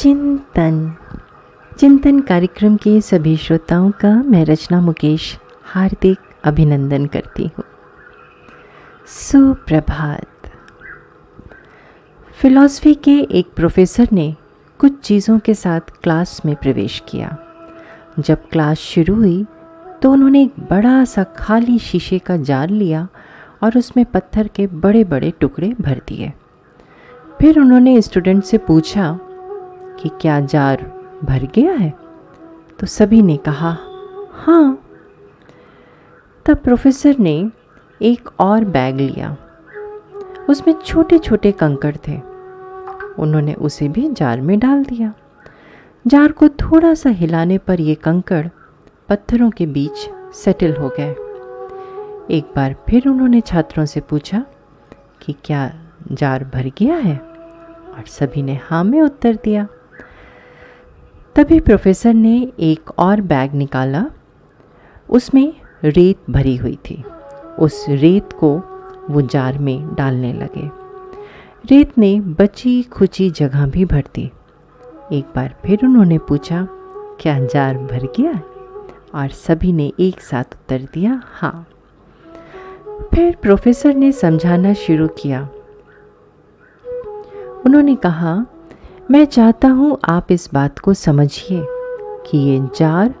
चिंतन। चिंतन कार्यक्रम के सभी श्रोताओं का मैं रचना मुकेश हार्दिक अभिनंदन करती हूँ। सुप्रभात। फिलॉसफी के एक प्रोफेसर ने कुछ चीज़ों के साथ क्लास में प्रवेश किया। जब क्लास शुरू हुई तो उन्होंने एक बड़ा सा खाली शीशे का जार लिया और उसमें पत्थर के बड़े बड़े टुकड़े भर दिए। फिर उन्होंने स्टूडेंट से पूछा कि क्या जार भर गया है? तो सभी ने कहा हाँ। तब प्रोफेसर ने एक और बैग लिया। उसमें छोटे छोटे कंकड़ थे। उन्होंने उसे भी जार में डाल दिया। जार को थोड़ा सा हिलाने पर ये कंकड़ पत्थरों के बीच सेटल हो गए। एक बार फिर उन्होंने छात्रों से पूछा कि क्या जार भर गया है? और सभी ने हाँ में उत्तर दिया। तभी प्रोफेसर ने एक और बैग निकाला। उसमें रेत भरी हुई थी। उस रेत को वो जार में डालने लगे। रेत ने बची खुची जगह भी भर दी। एक बार फिर उन्होंने पूछा, क्या जार भर गया? और सभी ने एक साथ उत्तर दिया हाँ. फिर प्रोफेसर ने समझाना शुरू किया। उन्होंने कहा मैं चाहता हूँ आप इस बात को समझिए कि ये जार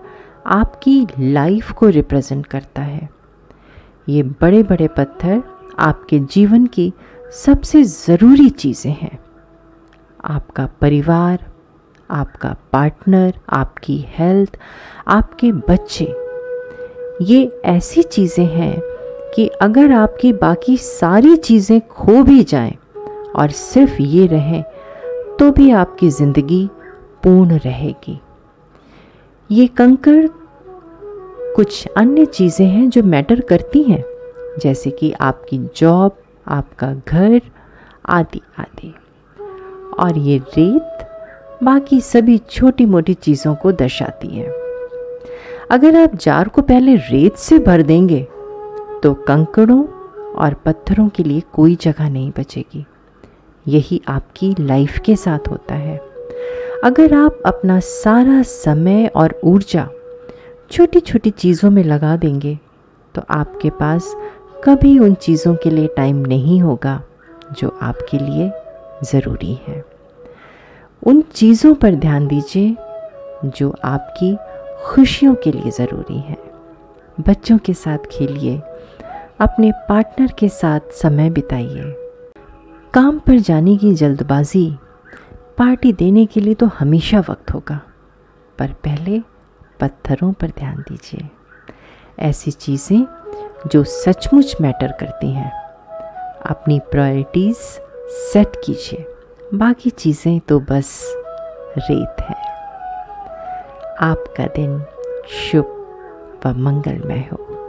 आपकी लाइफ को रिप्रेजेंट करता है। ये बड़े बड़े पत्थर आपके जीवन की सबसे ज़रूरी चीज़ें हैं। आपका परिवार, आपका पार्टनर आपकी हेल्थ आपके बच्चे, ये ऐसी चीज़ें हैं कि अगर आपकी बाकी सारी चीज़ें खो भी जाएँ और सिर्फ़ ये रहें तो भी आपकी ज़िंदगी पूर्ण रहेगी। ये कंकड़ कुछ अन्य चीज़ें हैं जो मैटर करती हैं, जैसे कि आपकी जॉब, आपका घर आदि आदि और ये रेत बाकी सभी छोटी मोटी चीज़ों को दर्शाती है। अगर आप जार को पहले रेत से भर देंगे तो कंकड़ों और पत्थरों के लिए कोई जगह नहीं बचेगी। यही आपकी लाइफ के साथ होता है। अगर आप अपना सारा समय और ऊर्जा छोटी छोटी चीज़ों में लगा देंगे तो आपके पास कभी उन चीज़ों के लिए टाइम नहीं होगा जो आपके लिए ज़रूरी है। उन चीज़ों पर ध्यान दीजिए जो आपकी खुशियों के लिए ज़रूरी है। बच्चों के साथ खेलिए, अपने पार्टनर के साथ समय बिताइए। काम पर जाने की जल्दबाजी पार्टी देने के लिए तो हमेशा वक्त होगा। पर पहले पत्थरों पर ध्यान दीजिए। ऐसी चीज़ें जो सचमुच मैटर करती हैं। अपनी प्रायोरिटीज़ सेट कीजिए। बाकी चीज़ें तो बस रेत है। आपका दिन शुभ व मंगलमय हो।